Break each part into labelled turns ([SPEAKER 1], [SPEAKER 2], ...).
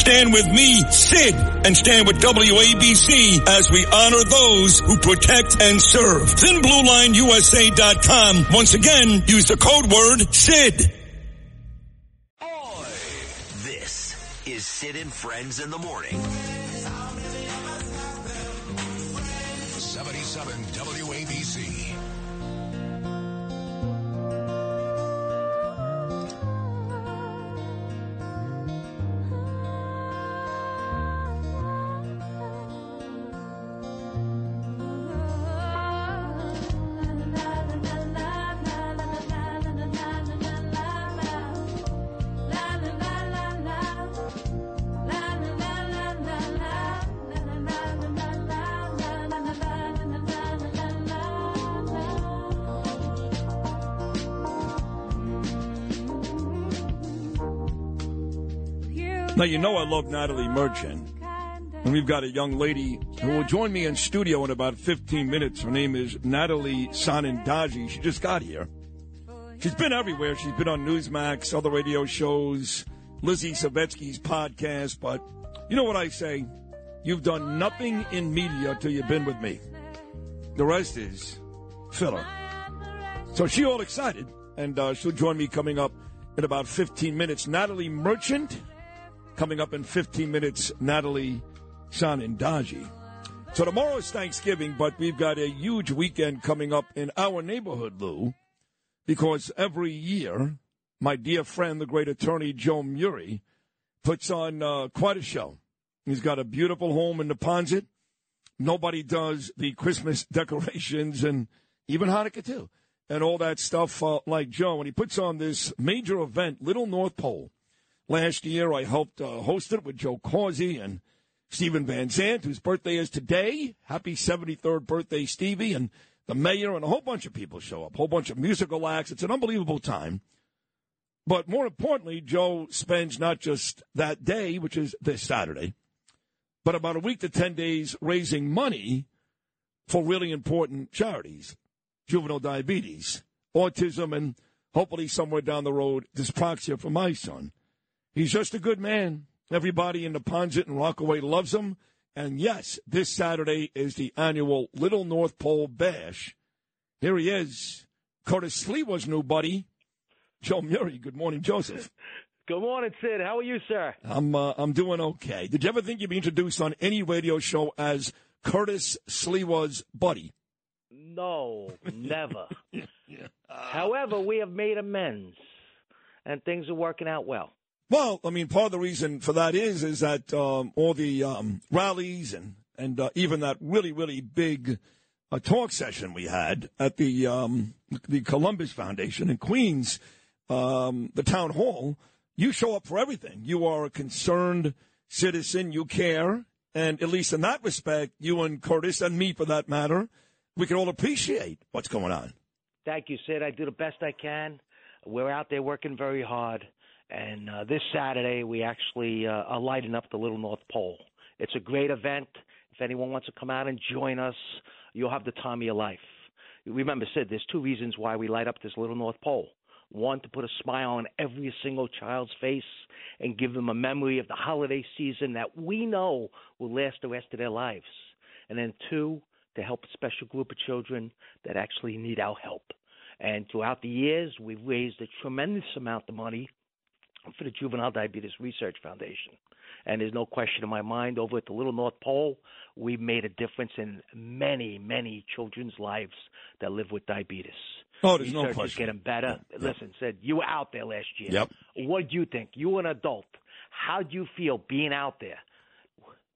[SPEAKER 1] Stand with me, Sid, and stand with WABC as we honor those who protect and serve. ThinBlueLineUSA.com. Once again, use the code word SID.
[SPEAKER 2] This is Sid and Friends in the Morning.
[SPEAKER 3] 77 WABC.
[SPEAKER 1] Now, you know I love Natalie Merchant. And we've got a young lady who will join me in studio in about 15 minutes. Her name is Natalie Sanandaji. She just got here. She's been everywhere. She's been on Newsmax, other radio shows, Lizzie Savetsky's podcast. But you know what I say? You've done nothing in media till you've been with me. The rest is filler. So she all excited, and uh, she'll join me coming up in about 15 minutes. Natalie Merchant coming up in 15 minutes. Natalie Sanandaji. So tomorrow is Thanksgiving, but we've got a huge weekend coming up in our neighborhood, Lou, because every year, my dear friend, the great attorney Joe Mure, puts on uh, quite a show. He's got a beautiful home in the Neponset. Nobody does the Christmas decorations and even Hanukkah too, and all that stuff uh, like Joe. And he puts on this major event, Little North Pole. Last year, I helped uh, host it with Joe Causi and Stephen Van Zandt, whose birthday is today. Happy 73rd birthday, Stevie. And the mayor and a whole bunch of people show up, a whole bunch of musical acts. It's an unbelievable time. But more importantly, Joe spends not just that day, which is this Saturday, but about a week to 10 days raising money for really important charities juvenile diabetes, autism, and hopefully somewhere down the road, dyspraxia for my son. He's just a good man. Everybody in Neponset and Rockaway loves him. And yes, this Saturday is the annual Little North Pole Bash. Here he is, Curtis Sliwa's new buddy, Joe Mure. Good morning, Joseph.
[SPEAKER 4] Good morning, Sid. How are you, sir?
[SPEAKER 1] I'm uh, I'm doing okay. Did you ever think you'd be introduced on any radio show as Curtis Sliwa's buddy?
[SPEAKER 4] No, never. However, we have made amends, and things are working out well.
[SPEAKER 1] Well, I mean, part of the reason for that is is that um, all the um, rallies and and uh, even that really really big uh, talk session we had at the um, the Columbus Foundation in Queens, um, the town hall. You show up for everything. You are a concerned citizen. You care, and at least in that respect, you and Curtis and me, for that matter, we can all appreciate what's going on.
[SPEAKER 4] Thank you, Sid. I do the best I can. We're out there working very hard. And uh, this Saturday, we actually uh, are lighting up the Little North Pole. It's a great event. If anyone wants to come out and join us, you'll have the time of your life. Remember, Sid, there's two reasons why we light up this Little North Pole. One, to put a smile on every single child's face and give them a memory of the holiday season that we know will last the rest of their lives. And then two, to help a special group of children that actually need our help. And throughout the years, we've raised a tremendous amount of money for the Juvenile Diabetes Research Foundation. And there's no question in my mind, over at the Little North Pole, we've made a difference in many, many children's lives that live with diabetes.
[SPEAKER 1] Oh, there's no
[SPEAKER 4] Research is
[SPEAKER 1] question.
[SPEAKER 4] getting better. Listen, said you were out there last year.
[SPEAKER 1] Yep.
[SPEAKER 4] What do you think? You were an adult. How do you feel being out there?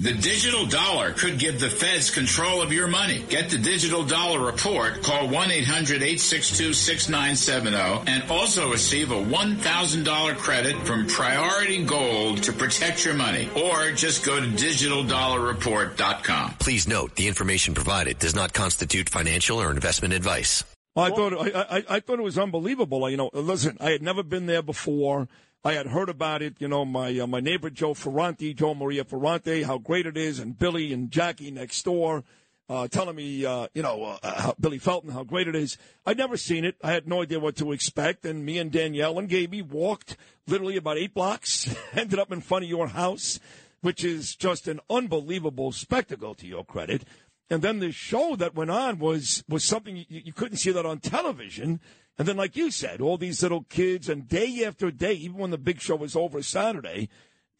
[SPEAKER 5] The digital dollar could give the feds control of your money. Get the digital dollar report. Call 1-800-862-6970 and also receive a $1,000 credit from Priority Gold to protect your money. Or just go to digitaldollarreport.com.
[SPEAKER 2] Please note the information provided does not constitute financial or investment advice.
[SPEAKER 1] I thought I, I, I thought it was unbelievable. You know, listen, I had never been there before. I had heard about it, you know, my uh, my neighbor Joe Ferrante, Joe Maria Ferrante, how great it is, and Billy and Jackie next door uh, telling me, uh, you know, uh, how, Billy Felton, how great it is. I'd never seen it. I had no idea what to expect, and me and Danielle and Gaby walked literally about eight blocks, ended up in front of your house, which is just an unbelievable spectacle to your credit. And then the show that went on was was something you, you couldn't see that on television. And then, like you said, all these little kids, and day after day, even when the big show was over Saturday,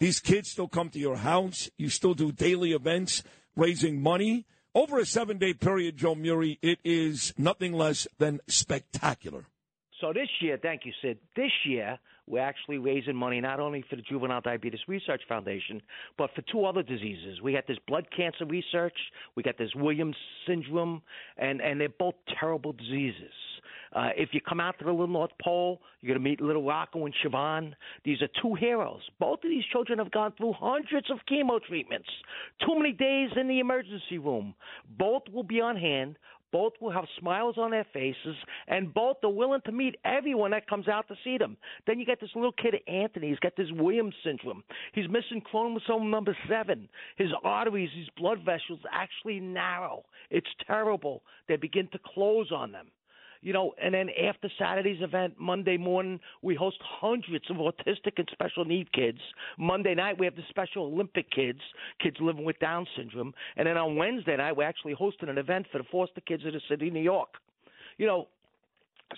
[SPEAKER 1] these kids still come to your house. You still do daily events, raising money. Over a seven day period, Joe Mure, it is nothing less than spectacular.
[SPEAKER 4] So this year, thank you, Sid. This year, we're actually raising money not only for the Juvenile Diabetes Research Foundation, but for two other diseases. We got this blood cancer research, we got this Williams syndrome, and, and they're both terrible diseases. Uh, if you come out to the Little North Pole, you're going to meet Little Rocco and Siobhan. These are two heroes. Both of these children have gone through hundreds of chemo treatments, too many days in the emergency room. Both will be on hand. Both will have smiles on their faces, and both are willing to meet everyone that comes out to see them. Then you got this little kid, Anthony. He's got this Williams syndrome. He's missing chromosome number seven. His arteries, his blood vessels, actually narrow. It's terrible. They begin to close on them you know, and then after Saturday's event, Monday morning, we host hundreds of autistic and special need kids. Monday night, we have the Special Olympic kids, kids living with Down syndrome. And then on Wednesday night, we're actually hosting an event for the foster kids of the city of New York. You know,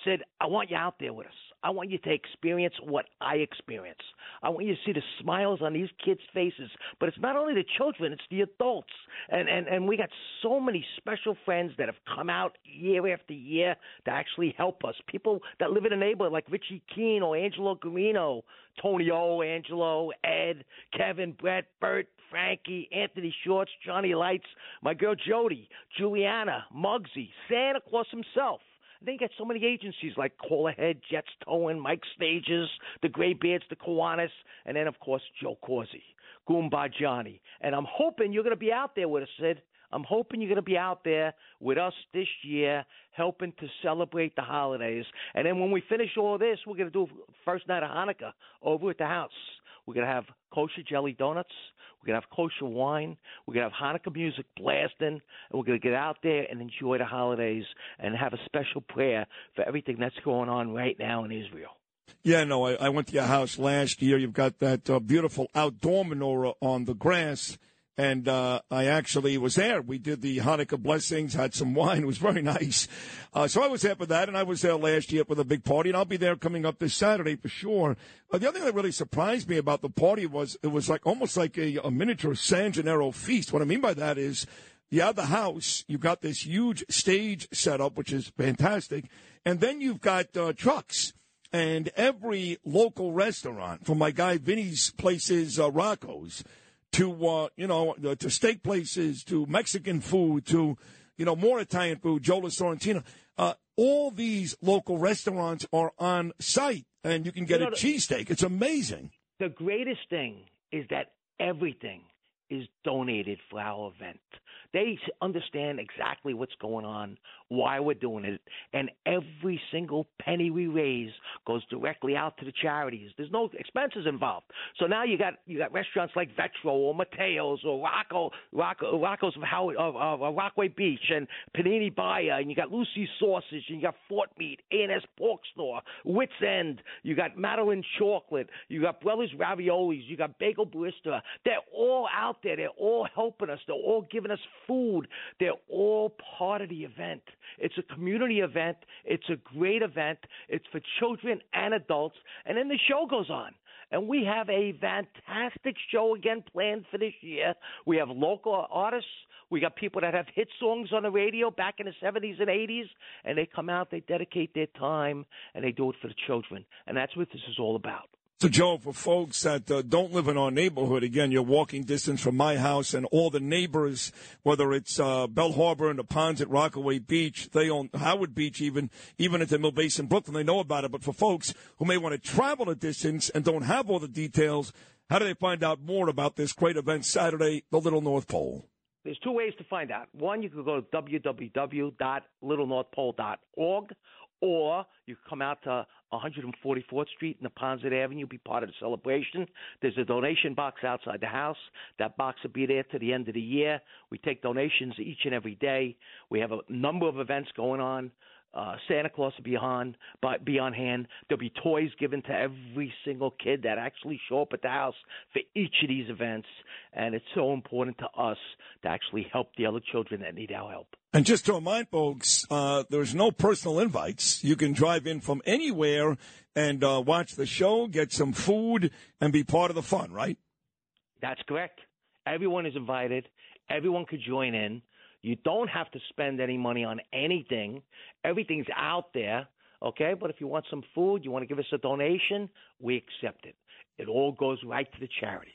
[SPEAKER 4] said, I want you out there with us. I want you to experience what I experience. I want you to see the smiles on these kids' faces. But it's not only the children, it's the adults. And, and, and we got so many special friends that have come out year after year to actually help us. People that live in a neighborhood like Richie Keene or Angelo Garino, Tony O, Angelo, Ed, Kevin, Brett, Bert, Frankie, Anthony Shorts, Johnny Lights, my girl Jody, Juliana, Muggsy, Santa Claus himself. They get so many agencies like Call Ahead, Jets Towing, Mike Stages, the Graybeards, the Kiwanis, and then, of course, Joe Causi, Goomba Johnny. And I'm hoping you're going to be out there with us, Sid. I'm hoping you're going to be out there with us this year, helping to celebrate the holidays. And then when we finish all this, we're going to do first night of Hanukkah over at the house. We're going to have kosher jelly donuts. We're going to have kosher wine. We're going to have Hanukkah music blasting. And we're going to get out there and enjoy the holidays and have a special prayer for everything that's going on right now in Israel.
[SPEAKER 1] Yeah, no, I, I went to your house last year. You've got that uh, beautiful outdoor menorah on the grass and uh, I actually was there. We did the Hanukkah blessings, had some wine. It was very nice. Uh, so I was there for that, and I was there last year for the big party, and I'll be there coming up this Saturday for sure. Uh, the other thing that really surprised me about the party was it was like almost like a, a miniature San Gennaro feast. What I mean by that is you have the house, you've got this huge stage set up, which is fantastic, and then you've got uh, trucks. And every local restaurant, from my guy Vinny's places, uh, Rocco's, to uh, you know uh, to steak places, to Mexican food, to you know more Italian food, Joe La Sorrentina. Uh, all these local restaurants are on site, and you can get you know, a cheesesteak. It's amazing.
[SPEAKER 4] The greatest thing is that everything, is donated for our event. They understand exactly what's going on, why we're doing it, and every single penny we raise goes directly out to the charities. There's no expenses involved. So now you got you got restaurants like Vetro or Mateo's or Rocco, Rocco Rocco's of Howard, of, of Rockaway Beach and Panini Baia, and you got Lucy's Sausage, and you got Fort Meat, A&S Pork Store, Wits End, you got Madelaine Chocolate, you got Brothers Raviolis, you got Bagel Barista. They're all out there. They're all helping us. They're all giving us food. They're all part of the event. It's a community event. It's a great event. It's for children and adults. And then the show goes on. And we have a fantastic show again planned for this year. We have local artists. We got people that have hit songs on the radio back in the 70s and 80s, and they come out, they dedicate their time, and they do it for the children. And that's what this is all about.
[SPEAKER 1] So, Joe, for folks that uh, don't live in our neighborhood, again, you're walking distance from my house and all the neighbors, whether it's uh, Belle Harbor and the ponds at Rockaway Beach, they own Howard Beach, even even at the Mill Basin, Brooklyn, they know about it. But for folks who may want to travel a distance and don't have all the details, how do they find out more about this great event Saturday, the Little North Pole?
[SPEAKER 4] There's two ways to find out. One, you could go to www.littlenorthpole.org or you can come out to 144th Street and Neponset Avenue, be part of the celebration. There's a donation box outside the house. That box will be there to the end of the year. We take donations each and every day. We have a number of events going on. Uh, Santa Claus will be on, but be on hand. There'll be toys given to every single kid that actually show up at the house for each of these events, and it's so important to us to actually help the other children that need our help.
[SPEAKER 1] And just to remind folks, uh, there's no personal invites. You can drive in from anywhere and uh, watch the show, get some food, and be part of the fun, right?
[SPEAKER 4] That's correct. Everyone is invited. Everyone could join in. You don't have to spend any money on anything. Everything's out there, okay? But if you want some food, you want to give us a donation, we accept it. It all goes right to the charities.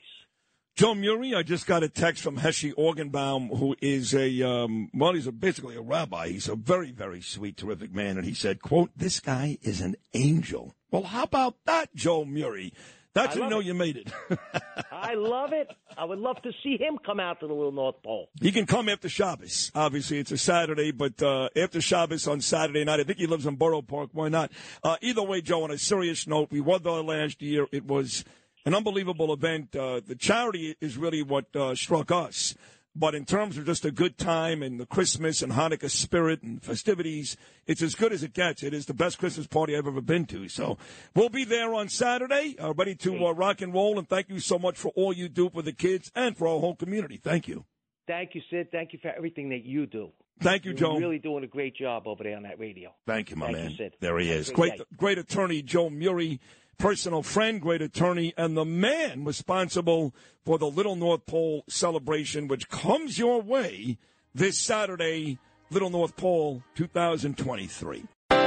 [SPEAKER 1] Joe Mure, I just got a text from Heshe Organbaum, who is a, um, well, he's a, basically a rabbi. He's a very, very sweet, terrific man. And he said, quote, this guy is an angel. Well, how about that, Joe Mure? That's how you know it. you made it.
[SPEAKER 4] I love it. I would love to see him come out to the Little North Pole.
[SPEAKER 1] He can come after Shabbos. Obviously, it's a Saturday, but uh, after Shabbos on Saturday night, I think he lives in Borough Park. Why not? Uh, either way, Joe, on a serious note, we won there last year. It was an unbelievable event. Uh, the charity is really what uh, struck us. But in terms of just a good time and the Christmas and Hanukkah spirit and festivities, it's as good as it gets. It is the best Christmas party I've ever been to. So we'll be there on Saturday, uh, ready to uh, rock and roll. And thank you so much for all you do for the kids and for our whole community. Thank you.
[SPEAKER 4] Thank you, Sid. Thank you for everything that you do.
[SPEAKER 1] Thank you,
[SPEAKER 4] You're
[SPEAKER 1] Joe.
[SPEAKER 4] really doing a great job over there on that radio.
[SPEAKER 1] Thank you, my
[SPEAKER 4] Thank
[SPEAKER 1] man.
[SPEAKER 4] You, Sid.
[SPEAKER 1] There he
[SPEAKER 4] Have
[SPEAKER 1] is.
[SPEAKER 4] great
[SPEAKER 1] Great, great attorney, Joe Mure personal friend, great attorney, and the man responsible for the Little North Pole celebration, which comes your way this Saturday, Little North Pole 2023.